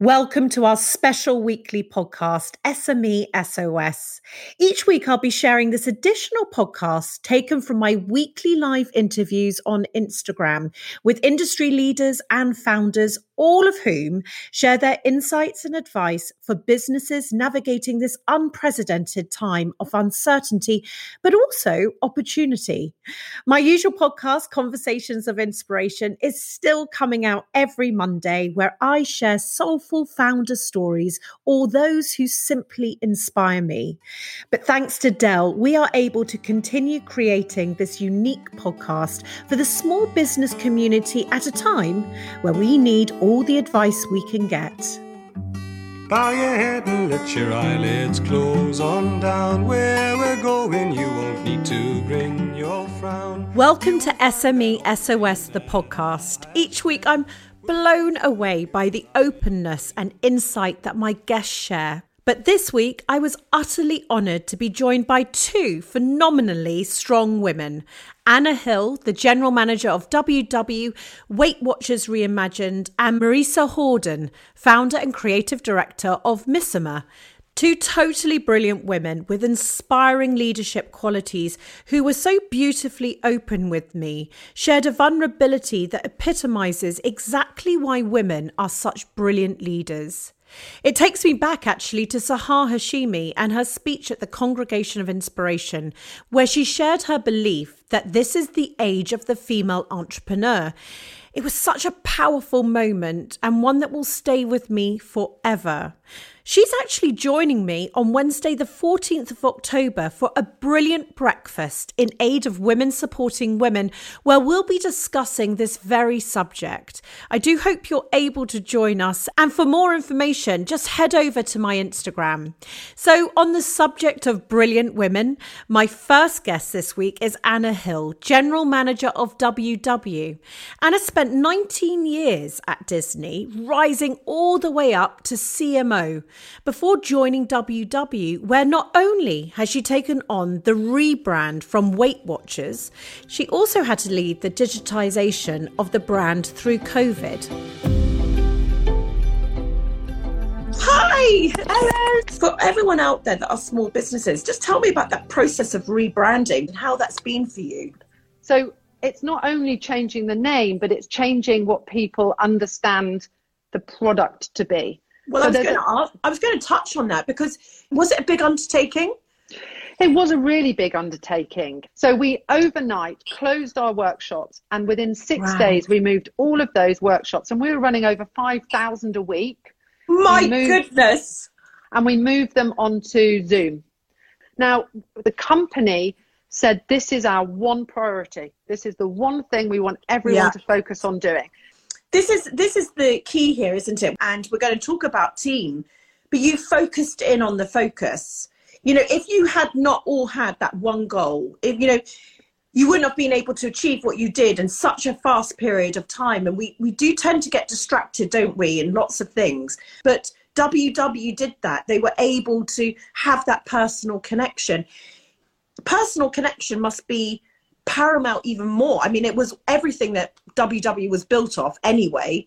Welcome to our special weekly podcast, SME SOS. Each week, I'll be sharing this additional podcast taken from my weekly live interviews on Instagram with industry leaders and founders, all of whom share their insights and advice for businesses navigating this unprecedented time of uncertainty, but also opportunity. My usual podcast, Conversations of Inspiration, is still coming out every Monday, where I share soulful founder stories or those who simply inspire me. But thanks to Dell, we are able to continue creating this unique podcast for the small business community at a time where we need all the advice we can get. Bow your head and let your eyelids close on down. Where we're going, you won't need to bring your frown. Welcome to SME SOS, the podcast. Each week, I'm blown away by the openness and insight that my guests share. But this week, I was utterly honoured to be joined by two phenomenally strong women Anna Hill, the general manager of WW, Weight Watchers Reimagined, and Marisa Hordern, founder and creative director of Missoma. Two totally brilliant women with inspiring leadership qualities who were so beautifully open with me, shared a vulnerability that epitomizes exactly why women are such brilliant leaders. It takes me back actually to Sahar Hashemi and her speech at the Congregation of Inspiration, where she shared her belief that this is the age of the female entrepreneur. It was such a powerful moment and one that will stay with me forever. She's actually joining me on Wednesday, the 14th of October, for a brilliant breakfast in aid of women supporting women, where we'll be discussing this very subject. I do hope you're able to join us. And for more information, just head over to my Instagram. So, on the subject of brilliant women, my first guest this week is Anna Hill, General Manager of WW. Anna spent 19 years at Disney, rising all the way up to CMO before joining WW, where not only has she taken on the rebrand from Weight Watchers, she also had to lead the digitization of the brand through COVID. Hi, hello. For everyone out there that are small businesses, just tell me about that process of rebranding and how that's been for you. So it's not only changing the name, but it's changing what people understand the product to be. Well, so I was going to ask, I was going to touch on that because was it a big undertaking? It was a really big undertaking. So we overnight closed our workshops, and within six wow. days, we moved all of those workshops, and we were running over 5,000 a week. My moved, goodness. And we moved them onto Zoom. Now, the company said this is our one priority. This is the one thing we want everyone yeah. to focus on doing this is this is the key here isn't it and we're going to talk about team but you focused in on the focus you know if you had not all had that one goal if you know you wouldn't have been able to achieve what you did in such a fast period of time and we we do tend to get distracted don't we in lots of things but ww did that they were able to have that personal connection personal connection must be paramount even more. I mean, it was everything that WW was built off anyway.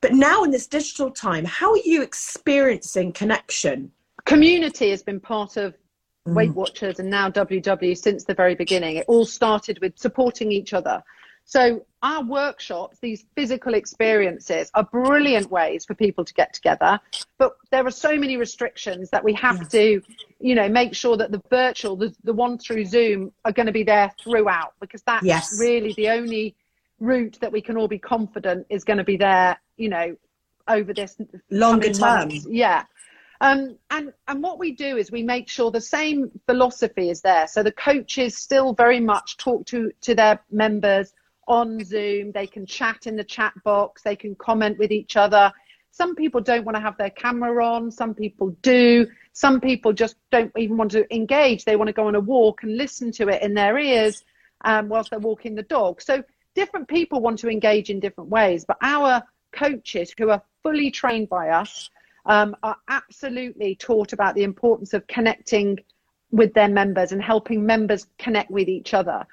But now in this digital time, how are you experiencing connection? Community has been part of Weight mm. Watchers and now WW since the very beginning. It all started with supporting each other. So our workshops, these physical experiences, are brilliant ways for people to get together. But there are so many restrictions that we have yes. to, you know, make sure that the virtual, the, the one through Zoom, are going to be there throughout because that's yes. really the only route that we can all be confident is going to be there, you know, over this longer term. Months. Yeah. Um, and and what we do is we make sure the same philosophy is there. So the coaches still very much talk to to their members on Zoom. They can chat in the chat box. They can comment with each other. Some people don't want to have their camera on. Some people do. Some people just don't even want to engage. They want to go on a walk and listen to it in their ears um, whilst they're walking the dog. So different people want to engage in different ways. But our coaches, who are fully trained by us, um, are absolutely taught about the importance of connecting with their members and helping members connect with each other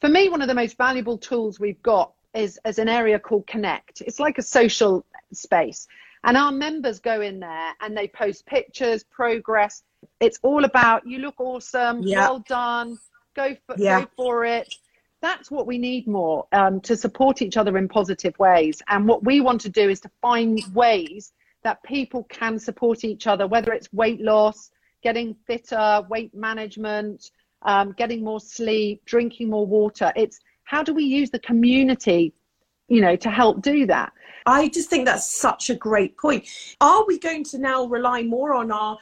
for me, one of the most valuable tools we've got is as an area called Connect. It's like a social space. And our members go in there and they post pictures, progress. It's all about you look awesome, Yeah. well done, go for, Yeah. go for it. That's what we need more um, to support each other in positive ways. And what we want to do is to find ways that people can support each other, whether it's weight loss, getting fitter, weight management, um, getting more sleep, drinking more water. It's how do we use the community, you know, to help do that? I just think that's such a great point. Are we going to now rely more on our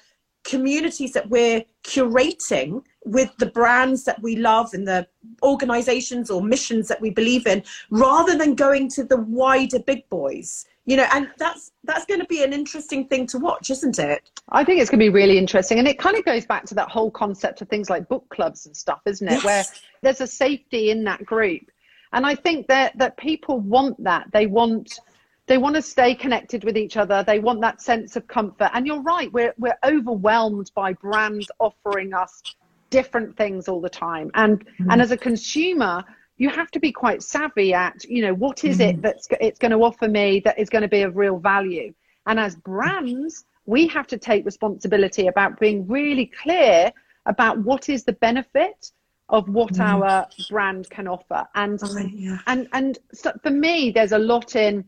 communities that we're curating with the brands that we love and the organizations or missions that we believe in rather than going to the wider big boys? You know, and that's that's going to be an interesting thing to watch, isn't it? I think it's going to be really interesting. And it kind of goes back to that whole concept of things like book clubs and stuff, isn't it? Yes. Where there's a safety in that group. And I think that, that people want that. They want they want to stay connected with each other. They want that sense of comfort. And you're right, we're we're overwhelmed by brands offering us different things all the time. And and mm. as a consumer, you have to be quite savvy at, you know, what is it mm. that's it's going to offer me that is going to be of real value. And as brands, we have to take responsibility about being really clear about what is the benefit of what mm. our brand can offer. And yeah. and and so for me, there's a lot in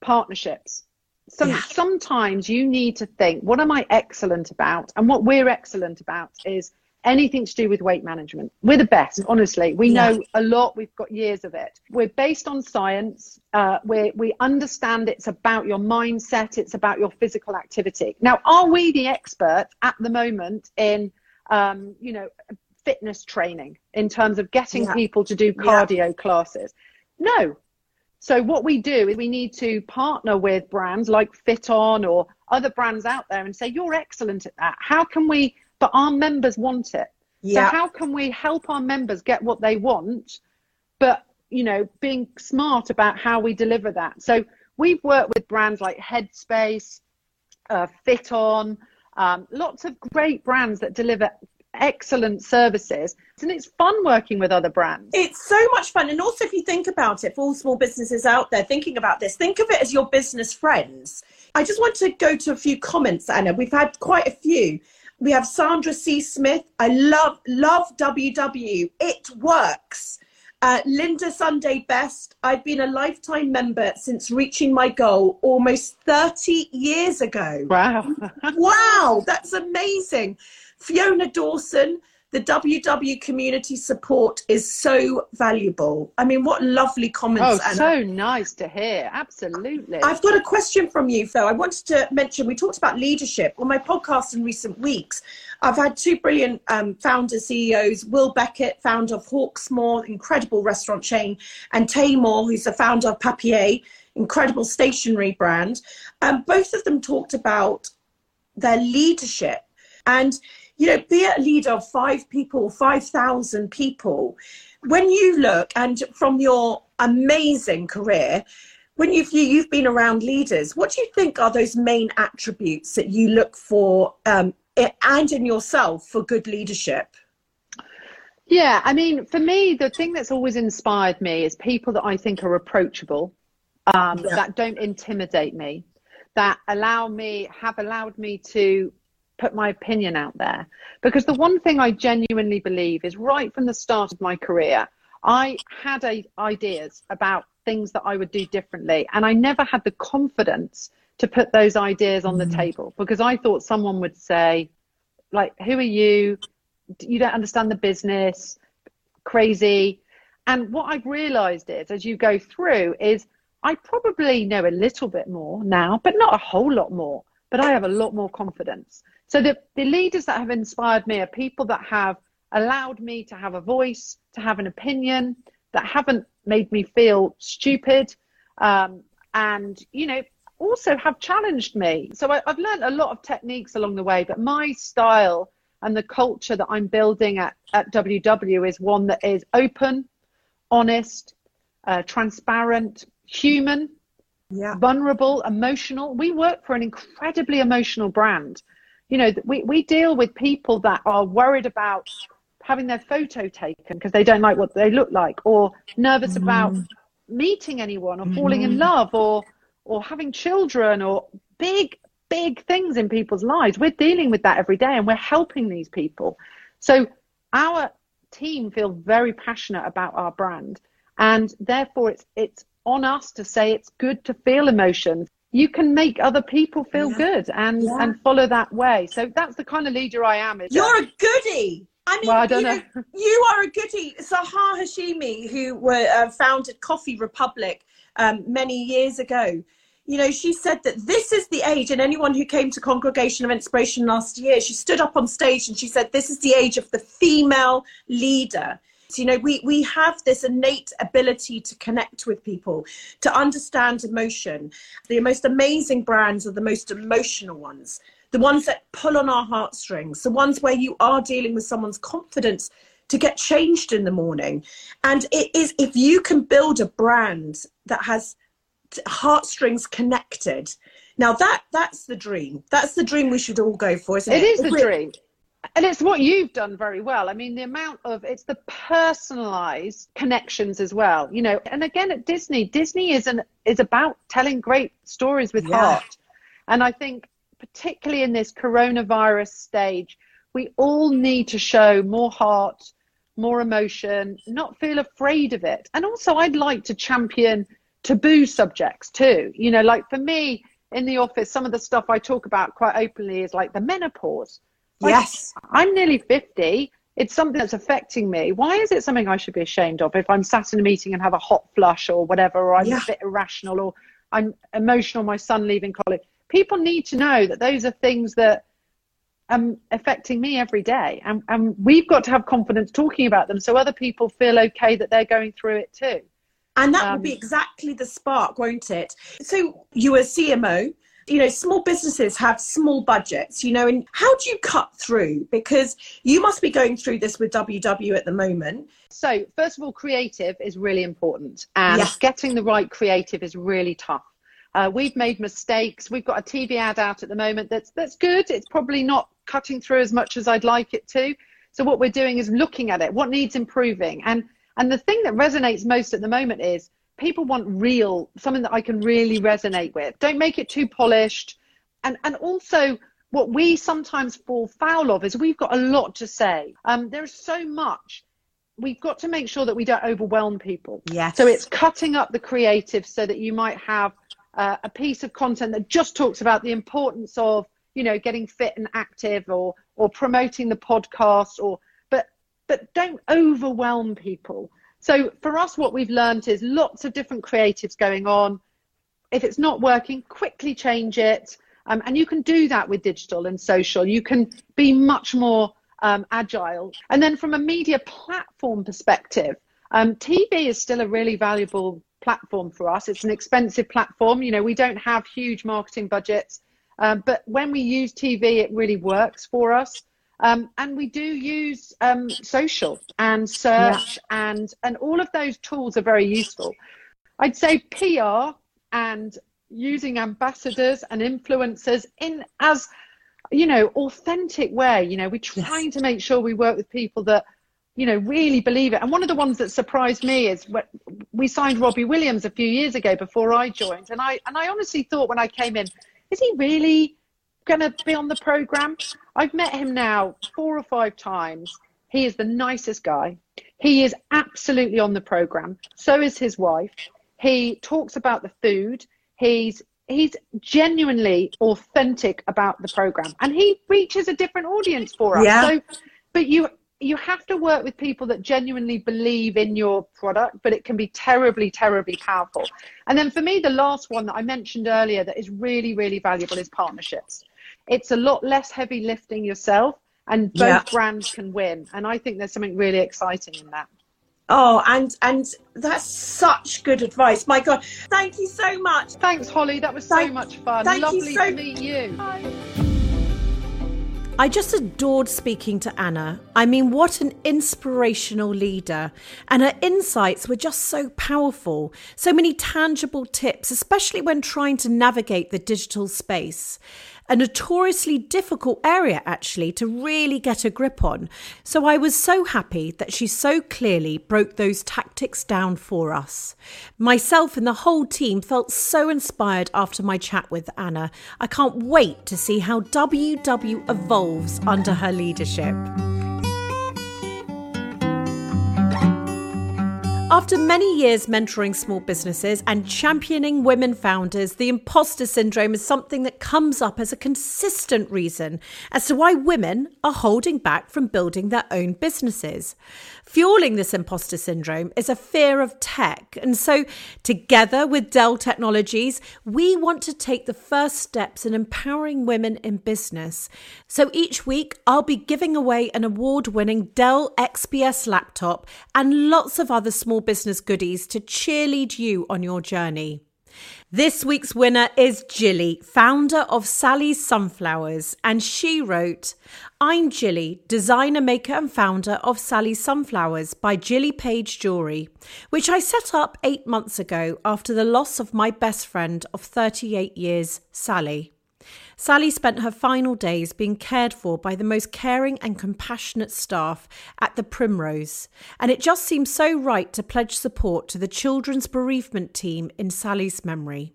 partnerships. Some, Yeah. Sometimes you need to think, what am I excellent about? And what we're excellent about is anything to do with weight management. We're the best, honestly. We Yeah. know a lot. We've got years of it. We're based on science. Uh, we we understand it's about your mindset. It's about your physical activity. Now, are we the expert at the moment in, um, you know, fitness training in terms of getting Yeah. people to do cardio classes? No, so what we do is we need to partner with brands like FitOn or other brands out there and say, you're excellent at that. How can we, but our members want it. Yeah. So how can we help our members get what they want, but, you know, being smart about how we deliver that. So we've worked with brands like Headspace, uh, FitOn, um, lots of great brands that deliver excellent services. And it's fun working with other brands. It's so much fun. And also, if you think about it, for all small businesses out there thinking about this, think of it as your business friends. I just want to go to a few comments, Anna. We've had quite a few. We have Sandra C. Smith. I love, love WW. It works. Uh, Linda Sunday Best. I've been a lifetime member since reaching my goal almost 30 years ago. Wow. Wow, that's amazing. Fiona Dawson, the WW community support is so valuable. I mean, what lovely oh, comments. Anna. so nice to hear. Absolutely. I've got a question from you, Phil. I wanted to mention we talked about leadership on my podcast in recent weeks. I've had two brilliant um, founder CEOs Will Beckett, founder of Hawksmoor, incredible restaurant chain, and Taymoor, who's the founder of Papier, incredible stationery brand. Um, both of them talked about their leadership. And, you know, be a leader of five people, 5,000 people. When you look, and from your amazing career, when you've, you, you've been around leaders, what do you think are those main attributes that you look for um, and in yourself for good leadership? Yeah, I mean, for me, the thing that's always inspired me is people that I think are approachable, um, Yeah. that don't intimidate me, that allow me, have allowed me to put my opinion out there. Because the one thing I genuinely believe is right from the start of my career, I had a, ideas about things that I would do differently, and I never had the confidence to put those ideas on the mm. table because I thought someone would say, like, who are you? you don't understand the business, crazy. And what I've realized is, as you go through, is I probably know a little bit more now, but not a whole lot more. But I have a lot more confidence. So the, the leaders that have inspired me are people that have allowed me to have a voice, to have an opinion, that haven't made me feel stupid, um, and you know also have challenged me. So I, I've learned a lot of techniques along the way, but my style and the culture that I'm building at, at WW is one that is open, honest, uh, transparent, human, Yeah. vulnerable, emotional. We work for an incredibly emotional brand. You know, we, we deal with people that are worried about having their photo taken because they don't like what they look like or nervous mm-hmm. about meeting anyone or falling in mm-hmm. love or or having children or big, big things in people's lives. We're dealing with that every day and we're helping these people. So our team feel very passionate about our brand and therefore it's it's on us to say it's good to feel emotions you can make other people feel yeah. good and yeah. and follow that way so that's the kind of leader i am you're a goodie I mean, well, I don't you, know. you are a goodie. Sahar Hashemi, who were, uh, founded Coffee Republic um, many years ago, you know, she said that this is the age, and anyone who came to Congregation of Inspiration last year, she stood up on stage and she said, This is the age of the female leader. So, you know, we, we have this innate ability to connect with people, to understand emotion. The most amazing brands are the most emotional ones, the ones that pull on our heartstrings, the ones where you are dealing with someone's confidence to get changed in the morning. And it is, if you can build a brand that has heartstrings connected. Now that that's the dream. That's the dream we should all go for, isn't it? It is the dream. And it's what you've done very well. I mean, the amount of it's the personalized connections as well. You know, and again at Disney, Disney is an is about telling great stories with yeah. heart. And I think particularly in this coronavirus stage, we all need to show more heart, more emotion, not feel afraid of it. And also I'd like to champion taboo subjects too. You know, like for me in the office, some of the stuff I talk about quite openly is like the menopause. Like, yes. I'm nearly 50. It's something that's affecting me. Why is it something I should be ashamed of if I'm sat in a meeting and have a hot flush or whatever, or I'm yeah. a bit irrational or I'm emotional, my son leaving college? People need to know that those are things that are affecting me every day. And, and we've got to have confidence talking about them so other people feel okay that they're going through it too. And that um, will be exactly the spark, won't it? So you were CMO, you know, small businesses have small budgets, you know, and how do you cut through? Because you must be going through this with WW at the moment. So, first of all, creative is really important, and getting the right creative is really tough. Uh, we've made mistakes. We've got a TV ad out at the moment that's that's good. It's probably not cutting through as much as I'd like it to. So what we're doing is looking at it. What needs improving? And and the thing that resonates most at the moment is people want real, something that I can really resonate with. Don't make it too polished. And, and also, what we sometimes fall foul of is we've got a lot to say. Um, there's so much. We've got to make sure that we don't overwhelm people. Yes. So it's cutting up the creative so that you might have uh, a piece of content that just talks about the importance of, you know, getting fit and active or or promoting the podcast or but but don't overwhelm people. So for us, what we've learned is lots of different creatives going on. If it's not working, quickly change it. Um, and you can do that with digital and social. You can be much more um, agile. And then from a media platform perspective, um, TV is still a really valuable platform for us. It's an expensive platform. You know, we don't have huge marketing budgets, um, but when we use TV, it really works for us. Um, and we do use um, social and search yeah. and and all of those tools are very useful. I'd say PR and using ambassadors and influencers in as you know authentic way. You know, we're trying yes. to make sure we work with people that you know really believe it. And one of the ones that surprised me is when we signed Robbie Williams a few years ago before I joined, and I and I honestly thought when I came in, is he really going to be on the program. I've met him now four or five times. He is the nicest guy. He is absolutely on the program. So is his wife. He talks about the food. He's he's genuinely authentic about the program, and he reaches a different audience for us. Yeah. So, but you you have to work with people that genuinely believe in your product, but it can be terribly, terribly powerful. And then for me, the last one that I mentioned earlier that is really, really valuable is partnerships it's a lot less heavy lifting yourself and both yeah. brands can win and i think there's something really exciting in that oh and and that's such good advice my god thank you so much thanks holly that was thank, so much fun lovely so, to meet you Bye. I just adored speaking to Anna. I mean, what an inspirational leader. And her insights were just so powerful. So many tangible tips, especially when trying to navigate the digital space. A notoriously difficult area actually to really get a grip on. So I was so happy that she so clearly broke those tactics down for us. Myself and the whole team felt so inspired after my chat with Anna. I can't wait to see how WW evolves under her leadership. After many years mentoring small businesses and championing women founders, the imposter syndrome is something that comes up as a consistent reason as to why women are holding back from building their own businesses. Fueling this imposter syndrome is a fear of tech. And so, together with Dell Technologies, we want to take the first steps in empowering women in business. So, each week, I'll be giving away an award winning Dell XPS laptop and lots of other small business goodies to cheerlead you on your journey. This week's winner is Jilly, founder of Sally's Sunflowers, and she wrote, I'm Jilly, designer, maker, and founder of Sally's Sunflowers by Jilly Page Jewelry, which I set up eight months ago after the loss of my best friend of 38 years, Sally. Sally spent her final days being cared for by the most caring and compassionate staff at the Primrose, and it just seemed so right to pledge support to the children's bereavement team in Sally's memory.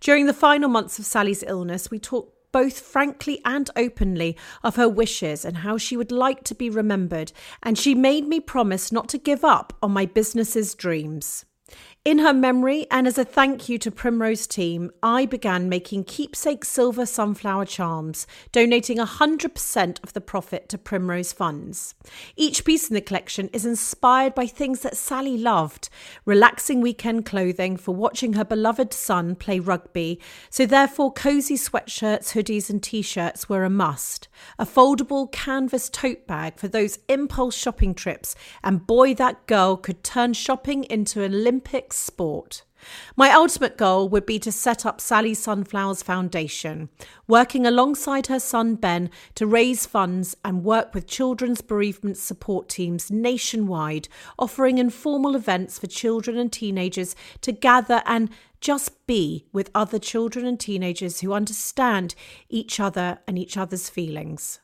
During the final months of Sally's illness, we talked both frankly and openly of her wishes and how she would like to be remembered, and she made me promise not to give up on my business's dreams. In her memory and as a thank you to Primrose team, I began making keepsake silver sunflower charms, donating 100% of the profit to Primrose funds. Each piece in the collection is inspired by things that Sally loved relaxing weekend clothing for watching her beloved son play rugby, so therefore, cozy sweatshirts, hoodies, and t shirts were a must. A foldable canvas tote bag for those impulse shopping trips, and boy, that girl could turn shopping into an Sport. My ultimate goal would be to set up Sally Sunflowers Foundation, working alongside her son Ben to raise funds and work with children's bereavement support teams nationwide, offering informal events for children and teenagers to gather and just be with other children and teenagers who understand each other and each other's feelings.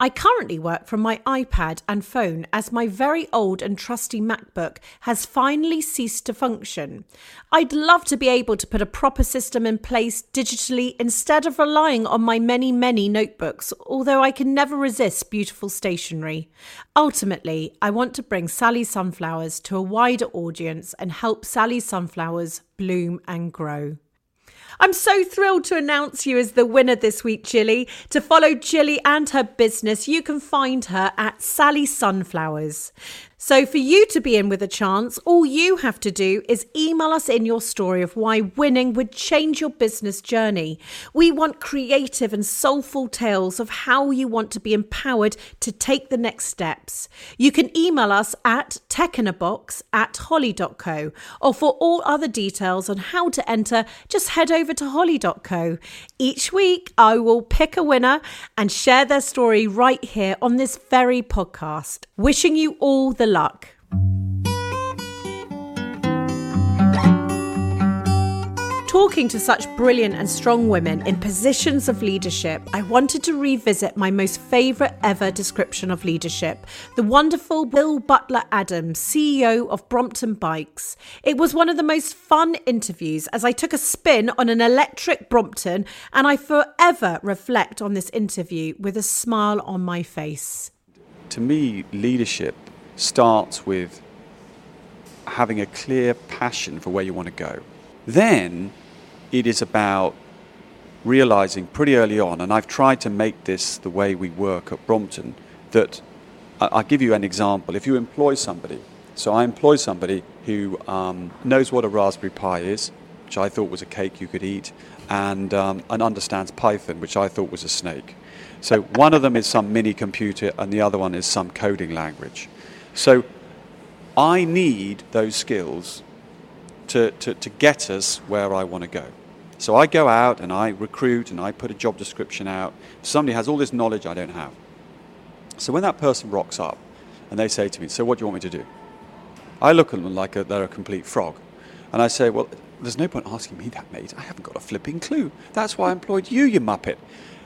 I currently work from my iPad and phone as my very old and trusty MacBook has finally ceased to function. I'd love to be able to put a proper system in place digitally instead of relying on my many, many notebooks, although I can never resist beautiful stationery. Ultimately, I want to bring Sally Sunflowers to a wider audience and help Sally Sunflowers bloom and grow. I'm so thrilled to announce you as the winner this week, Jilly. To follow Jilly and her business, you can find her at Sally Sunflowers. So, for you to be in with a chance, all you have to do is email us in your story of why winning would change your business journey. We want creative and soulful tales of how you want to be empowered to take the next steps. You can email us at techinabox at holly.co, or for all other details on how to enter, just head over to holly.co. Each week, I will pick a winner and share their story right here on this very podcast. Wishing you all the luck. Talking to such brilliant and strong women in positions of leadership, I wanted to revisit my most favourite ever description of leadership the wonderful Bill Butler Adams, CEO of Brompton Bikes. It was one of the most fun interviews as I took a spin on an electric Brompton, and I forever reflect on this interview with a smile on my face. To me, leadership starts with having a clear passion for where you want to go. Then it is about realizing pretty early on, and I've tried to make this the way we work at Brompton, that I'll give you an example. If you employ somebody, so I employ somebody who um, knows what a Raspberry Pi is, which I thought was a cake you could eat, and, um, and understands Python, which I thought was a snake. So one of them is some mini computer, and the other one is some coding language. So I need those skills to, to, to get us where I want to go. So I go out and I recruit and I put a job description out. Somebody has all this knowledge I don't have. So when that person rocks up and they say to me, So what do you want me to do? I look at them like a, they're a complete frog. And I say, Well, there's no point asking me that, mate. I haven't got a flipping clue. That's why I employed you, you muppet.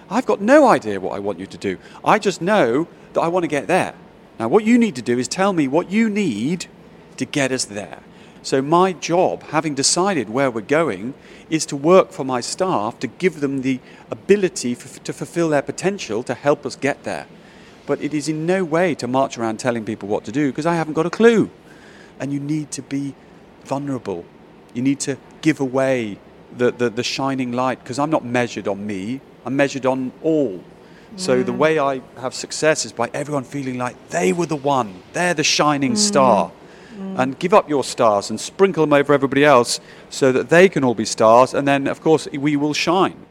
I've got no idea what I want you to do. I just know that I want to get there. Now, what you need to do is tell me what you need to get us there. So, my job, having decided where we're going, is to work for my staff to give them the ability to fulfill their potential to help us get there. But it is in no way to march around telling people what to do because I haven't got a clue. And you need to be vulnerable. You need to give away the, the, the shining light because I'm not measured on me, I'm measured on all. So the way I have success is by everyone feeling like they were the one, they're the shining mm. star. Mm. And give up your stars and sprinkle them over everybody else so that they can all be stars. And then, of course, we will shine.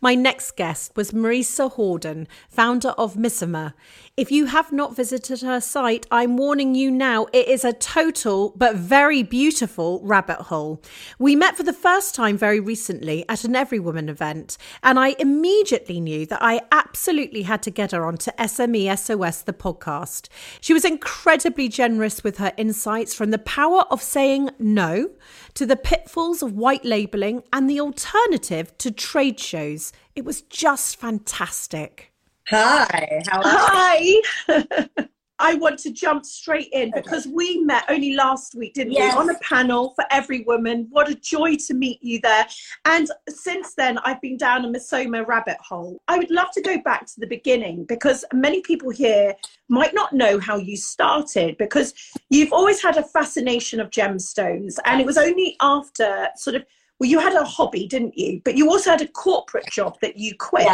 My next guest was Marisa Hordern, founder of Missoma. If you have not visited her site, I'm warning you now, it is a total but very beautiful rabbit hole. We met for the first time very recently at an Every Woman event, and I immediately knew that I absolutely had to get her onto SME SOS, the podcast. She was incredibly generous with her insights from the power of saying no to the pitfalls of white labeling and the alternative to trade shows. It was just fantastic. Hi, how are Hi. I want to jump straight in because we met only last week, didn't Yes. we? On a panel for every woman. What a joy to meet you there. And since then, I've been down a Missoma rabbit hole. I would love to go back to the beginning because many people here might not know how you started because you've always had a fascination of gemstones. And it was only after sort of, well, you had a hobby, didn't you? But you also had a corporate job that you quit.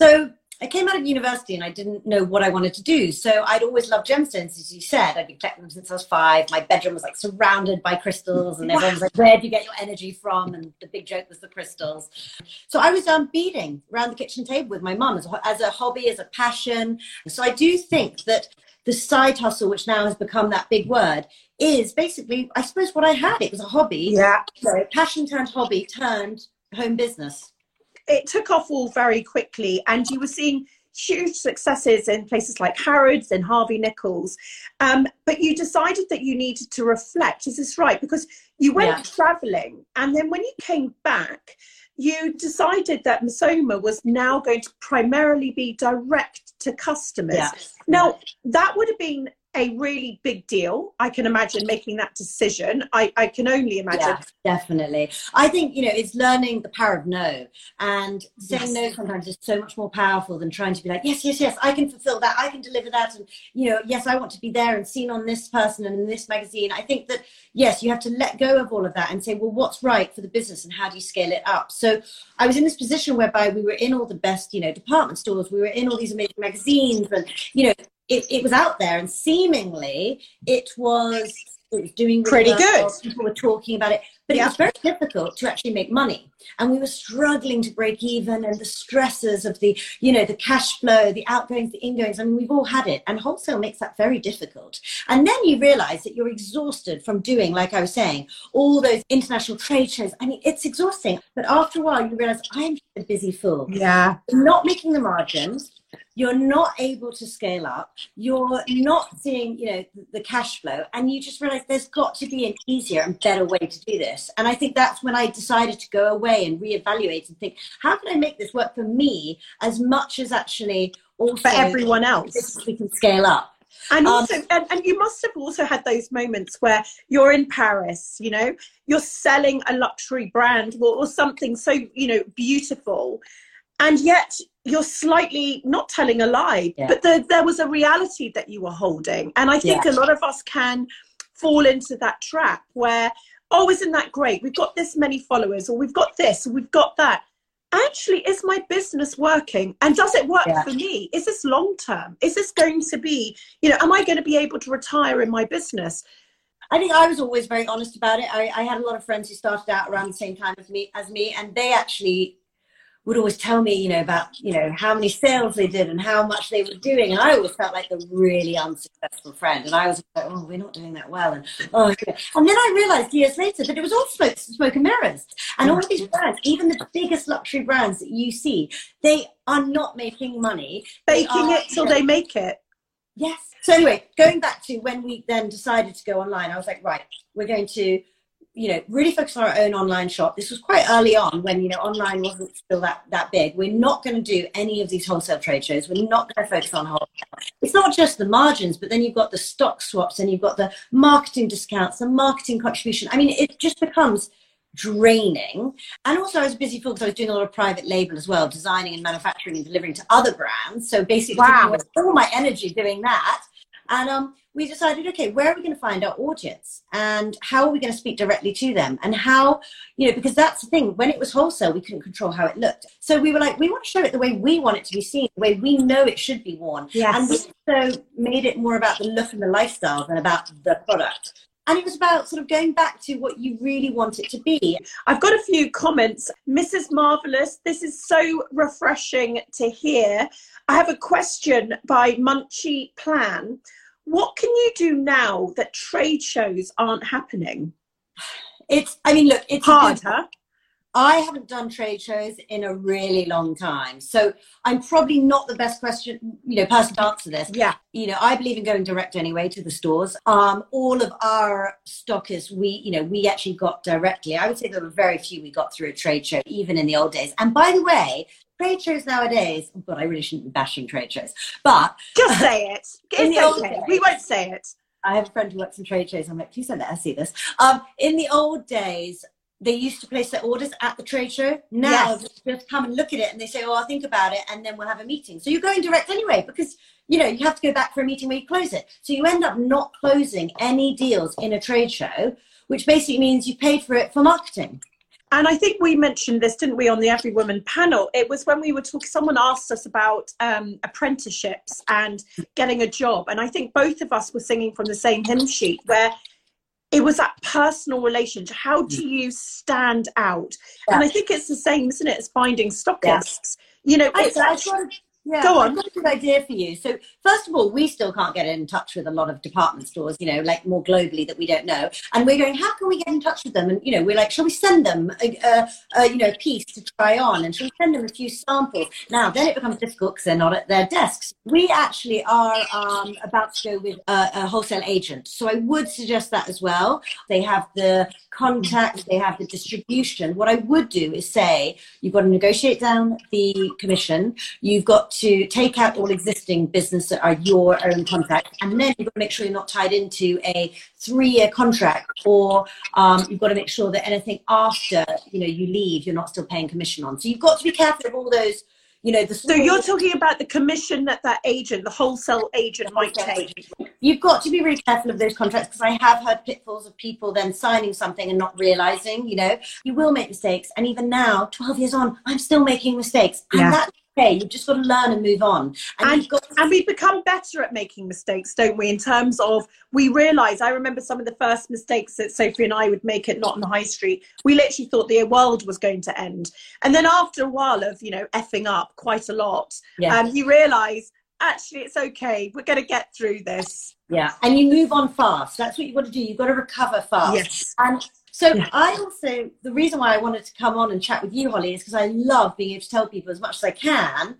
So I came out of university and I didn't know what I wanted to do. So I'd always loved gemstones, as you said. I'd been collecting them since I was five. My bedroom was like surrounded by crystals, and everyone was like, "Where do you get your energy from?" And the big joke was the crystals. So I was um, beading around the kitchen table with my mum as as a hobby, as a passion. So I do think that the side hustle, which now has become that big word, is basically, I suppose, what I had. It was a hobby. Yeah. So passion turned hobby turned home business. It took off all very quickly and you were seeing huge successes in places like harrods and harvey nichols um, but you decided that you needed to reflect is this right because you went Yeah. traveling and then when you came back you decided that Missoma was now going to primarily be direct to customers Yeah. now that would have been a really big deal i can imagine making that decision i, I can only imagine Yeah, definitely. I think, you know, it's learning the power of no. And saying no sometimes is so much more powerful than trying to be like, yes, yes, yes, I can fulfill that. I can deliver that. And, you know, yes, I want to be there and seen on this person and in this magazine. I think that, yes, you have to let go of all of that and say, well, what's right for the business and how do you scale it up? So I was in this position whereby we were in all the best, you know, department stores. We were in all these amazing magazines and, you know, it, it was out there and seemingly it was it was doing Pretty good. People were talking about it, but Yeah. it was very difficult to actually make money. And we were struggling to break even, and the stresses of the, you know, the cash flow, the outgoings, the ingoings. I mean, we've all had it, and wholesale makes that very difficult. And then you realize that you're exhausted from doing, like I was saying, all those international trade shows. I mean, it's exhausting. But after a while, you realize I'm a busy fool yeah not making the margins you're not able to scale up you're not seeing you know the, cash flow and you just realize there's got to be an easier and better way to do this. And i think that's when i decided to go away and reevaluate and think how can i make this work for me as much as actually also for everyone else. we can scale up? And Um, also, and, and you must have also had those moments where you're in Paris, you know, you're selling a luxury brand or, or something so, you know, beautiful, and yet you're slightly not telling a lie, Yeah. but the, there was a reality that you were holding. And I think Yeah. a lot of us can fall into that trap where, oh, isn't that great? We've got this many followers, or we've got this, or we've got that. Actually, is my business working? And does it work Yeah. for me? Is this long term? Is this going to be you know, am I going to be able to retire in my business? I think I was always very honest about it. I, I had a lot of friends who started out around the same time as me, as me, and they actually would always tell me, you know, about you know how many sales they did and how much they were doing, and I always felt like the really unsuccessful friend, and I was like, oh, we're not doing that well, and oh, yeah. and then I realized years later that it was all smoke, smoke and mirrors, and all of these brands, even the biggest luxury brands that you see, they are not making money. Baking are- it till they make it. Yes. So anyway, going back to when we then decided to go online, I was like, right, we're going to you know, really focus on our own online shop. This was quite early on when, you know, online wasn't still that, that big. We're not going to do any of these wholesale trade shows. We're not going to focus on wholesale. It's not just the margins, but then you've got the stock swaps and you've got the marketing discounts, the marketing contribution. I mean, it just becomes draining. And also I was busy because I was doing a lot of private label as well, designing and manufacturing and delivering to other brands. So basically wow. all my energy doing that. And um, we decided, okay, where are we going to find our audience and how are we going to speak directly to them? And how, you know, because that's the thing, when it was wholesale, we couldn't control how it looked. So we were like, we want to show it the way we want it to be seen, the way we know it should be worn. Yes. And we so made it more about the look and the lifestyle than about the product. And it was about sort of going back to what you really want it to be. I've got a few comments. Mrs. Marvelous, this is so refreshing to hear. I have a question by Munchie Plan. What can you do now that trade shows aren't happening? It's, I mean, look, it's hard, huh? I haven't done trade shows in a really long time. So I'm probably not the best question, you know, person to answer this. Yeah. You know, I believe in going direct anyway to the stores. Um, all of our stockers, we, you know, we actually got directly. I would say there were very few we got through a trade show, even in the old days. And by the way, trade shows nowadays, oh God, I really shouldn't be bashing trade shows, but just say it. It's okay. Days, we won't say it. I have a friend who works in trade shows. I'm like, please don't let her see this. Um, in the old days, they used to place their orders at the trade show. Now yes. they just come and look at it and they say, "Oh, I'll think about it," and then we'll have a meeting. So you're going direct anyway because you know you have to go back for a meeting where you close it. So you end up not closing any deals in a trade show, which basically means you paid for it for marketing. And I think we mentioned this, didn't we, on the Every Woman panel? It was when we were talking, someone asked us about um, apprenticeships and getting a job. And I think both of us were singing from the same hymn sheet where it was that personal relationship. How do mm. you stand out? And I think it's the same, isn't it, as finding stockists? You know, I, actually. Yeah, Go on. I've got a good idea for you. So, first of all, we still can't get in touch with a lot of department stores, you know, like more globally that we don't know. And we're going, how can we get in touch with them? And, you know, we're like, shall we send them a, a, a you know, piece to try on? And shall we send them a few samples? Now, then it becomes difficult because they're not at their desks. We actually are um, about to go with a, a wholesale agent. So, I would suggest that as well. They have the contact, they have the distribution. What I would do is say, you've got to negotiate down the commission, you've got to take out all existing business that are your own contracts, and then you've got to make sure you're not tied into a three-year contract, or um, you've got to make sure that anything after you know you leave, you're not still paying commission on. So you've got to be careful of all those. You know, the so you're talking about the commission that that agent, the wholesale agent, might take. You've got to be really careful of those contracts because I have heard pitfalls of people then signing something and not realizing. You know, you will make mistakes, and even now, 12 years on, I'm still making mistakes, and yeah. that okay. You've just got to learn and move on. And, and, to- and we become better at making mistakes, don't we? In terms of, we realize, I remember some of the first mistakes that Sophie and I would make it not on the high street. We literally thought the world was going to end. And then after a while of, you know, effing up quite a lot, yeah. um, you realize, actually, it's okay. We're going to get through this. Yeah. And you move on fast. That's what you've got to do. You've got to recover fast. Yes. And so yeah. I also, the reason why I wanted to come on and chat with you, Holly, is because I love being able to tell people as much as I can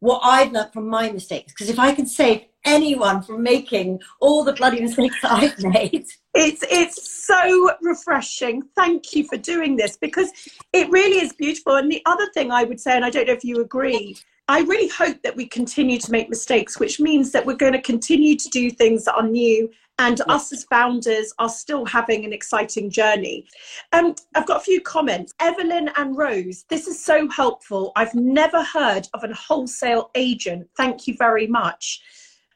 what I've learned from my mistakes. Because if I can save anyone from making all the bloody mistakes that I've made. It's it's so refreshing. Thank you for doing this because it really is beautiful. And the other thing I would say, and I don't know if you agree, I really hope that we continue to make mistakes, which means that we're going to continue to do things that are new and us as founders are still having an exciting journey. Um, I've got a few comments. Evelyn and Rose, this is so helpful. I've never heard of a wholesale agent. Thank you very much.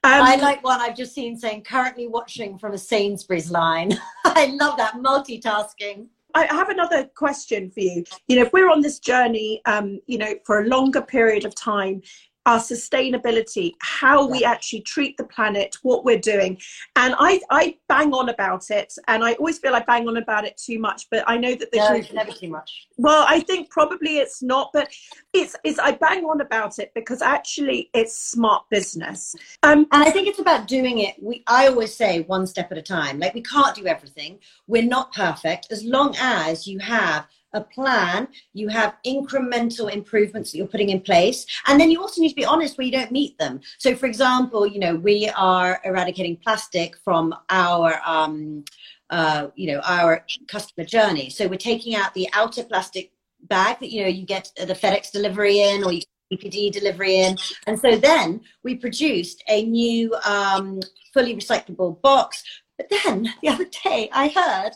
Um, I like one I've just seen saying currently watching from a Sainsbury's line. I love that multitasking. I have another question for you. You know, if we're on this journey, um, you know, for a longer period of time, our sustainability, how we actually treat the planet, what we're doing. And I, I bang on about it, and I always feel I bang on about it too much. But I know that the no, truth never too much. Well, I think probably it's not, but it's it's I bang on about it because actually it's smart business. Um, and I think it's about doing it. We I always say one step at a time. Like we can't do everything. We're not perfect. As long as you have a plan, you have incremental improvements that you're putting in place, and then you also need to be honest where you don't meet them. So, for example, you know, we are eradicating plastic from our um, uh, you know, our customer journey. So we're taking out the outer plastic bag that you know you get the FedEx delivery in, or you DPD delivery in. And so then we produced a new um, fully recyclable box. But then the other day I heard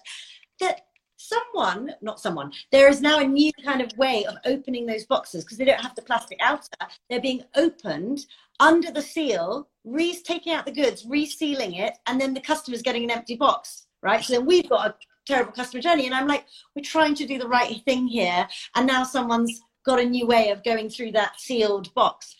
that someone, not someone, there is now a new kind of way of opening those boxes because they don't have the plastic outer. They're being opened under the seal, re taking out the goods, resealing it, and then the customer's getting an empty box, right? So then we've got a terrible customer journey. And I'm like, we're trying to do the right thing here. And now someone's got a new way of going through that sealed box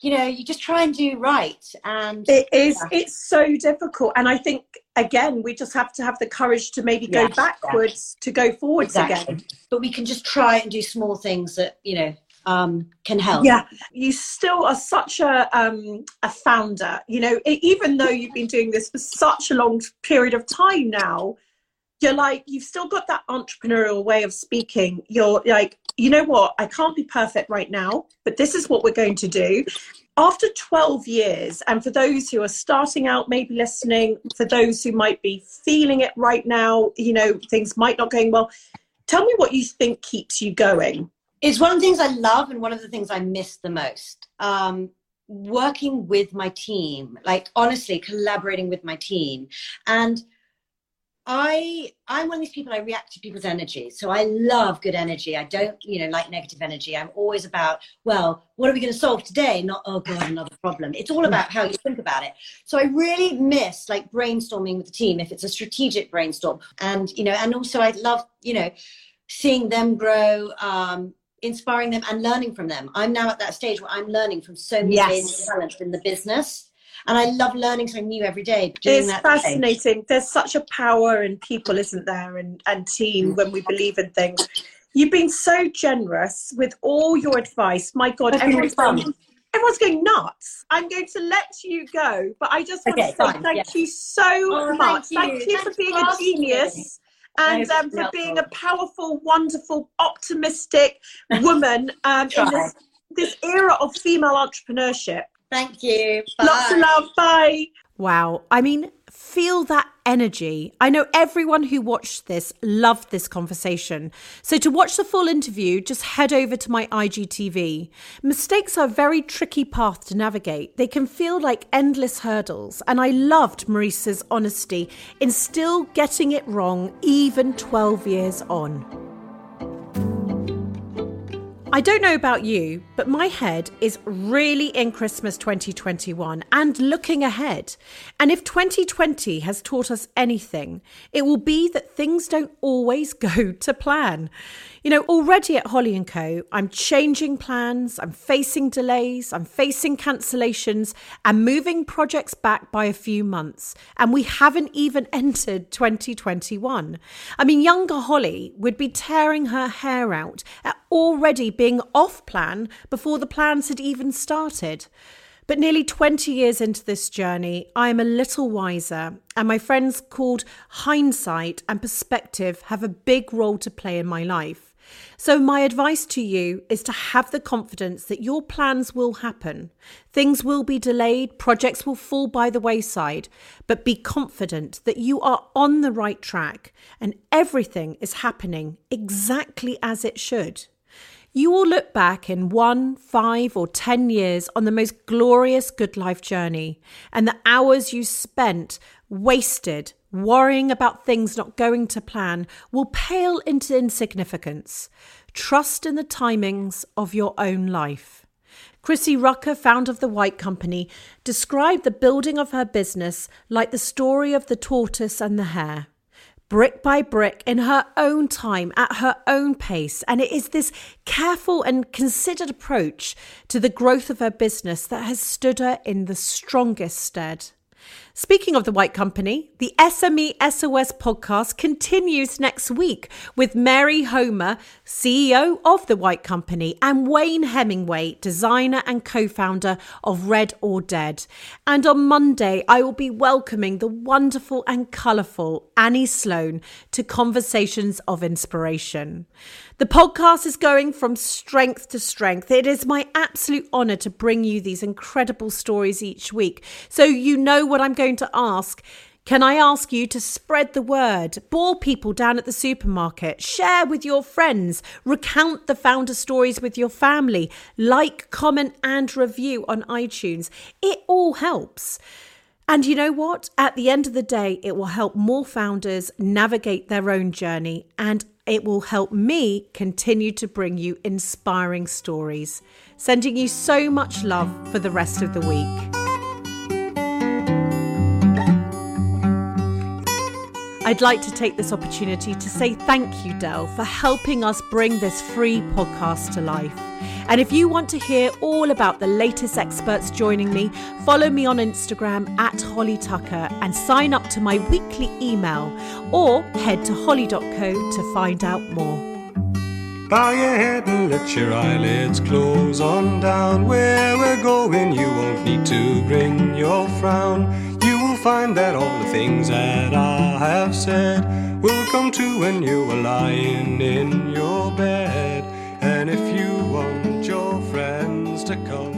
you know you just try and do right and it is yeah. it's so difficult and i think again we just have to have the courage to maybe go backwards yeah. to go forwards exactly. again but we can just try and do small things that you know um, can help. Yeah, you still are such a um, a founder. You know, even though you've been doing this for such a long period of time now, you're like you've still got that entrepreneurial way of speaking you're like you know what? I can't be perfect right now but this is what we're going to do. After 12 years and for those who are starting out maybe listening for those who might be feeling it right now you know things might not going well tell me what you think keeps you going. It's one of the things i love and one of the things i miss the most. Um, working with my team like honestly collaborating with my team. And I I'm one of these people I react to people's energy. So I love good energy. I don't, you know, like negative energy. I'm always about, well, what are we going to solve today? Not oh god, another problem. It's all about how you think about it. So I really miss like brainstorming with the team if it's a strategic brainstorm. And you know, and also I love, you know, seeing them grow, um, inspiring them and learning from them. I'm now at that stage where I'm learning from so many yes. talents in the business and I love learning something new every day. It's fascinating. There's such a power in people, isn't there, and, and team when we believe in things. You've been so generous with all your advice. My God, everyone's going, everyone's going nuts. I'm going to let you go, but I just want okay, to say fine, thank you so oh, much. Thank you, thank you for being a genius and um, for being a powerful, wonderful, optimistic woman um, in this, this era of female entrepreneurship. Thank you. Bye. Lots of love. Bye. Wow. I mean, feel that energy. I know everyone who watched this loved this conversation. So to watch the full interview, just head over to my IGTV. Mistakes are a very tricky path to navigate. They can feel like endless hurdles. And I loved Marisa's honesty in still getting it wrong even 12 years on. I don't know about you, but my head is really in Christmas 2021 and looking ahead. And if 2020 has taught us anything, it will be that things don't always go to plan. You know, already at Holly & Co, I'm changing plans, I'm facing delays, I'm facing cancellations and moving projects back by a few months. And we haven't even entered 2021. I mean, younger Holly would be tearing her hair out at already being off plan before the plans had even started. But nearly 20 years into this journey, I am a little wiser, and my friends called hindsight and perspective have a big role to play in my life. So, my advice to you is to have the confidence that your plans will happen. Things will be delayed, projects will fall by the wayside, but be confident that you are on the right track and everything is happening exactly as it should. You will look back in one, five, or ten years on the most glorious good life journey and the hours you spent wasted worrying about things not going to plan will pale into insignificance. Trust in the timings of your own life. Chrissy Rucker, founder of the White Company, described the building of her business like the story of the tortoise and the hare. Brick by brick, in her own time, at her own pace. And it is this careful and considered approach to the growth of her business that has stood her in the strongest stead. Speaking of the White Company, the SME SOS podcast continues next week with Mary Homer, CEO of the White Company, and Wayne Hemingway, designer and co founder of Red or Dead. And on Monday, I will be welcoming the wonderful and colourful Annie Sloan to Conversations of Inspiration. The podcast is going from strength to strength. It is my absolute honour to bring you these incredible stories each week. So you know what I'm going to ask. Can I ask you to spread the word, bore people down at the supermarket, share with your friends, recount the founder stories with your family, like, comment, and review on iTunes? It all helps. And you know what? At the end of the day, it will help more founders navigate their own journey and it will help me continue to bring you inspiring stories. Sending you so much love for the rest of the week. I'd like to take this opportunity to say thank you, Dell, for helping us bring this free podcast to life. And if you want to hear all about the latest experts joining me, follow me on Instagram at Holly Tucker and sign up to my weekly email or head to holly.co to find out more. Bow your head and let your eyelids close on down. Where we're going, you won't need to bring your frown find that all the things that I have said will come true when you are lying in your bed. And if you want your friends to come,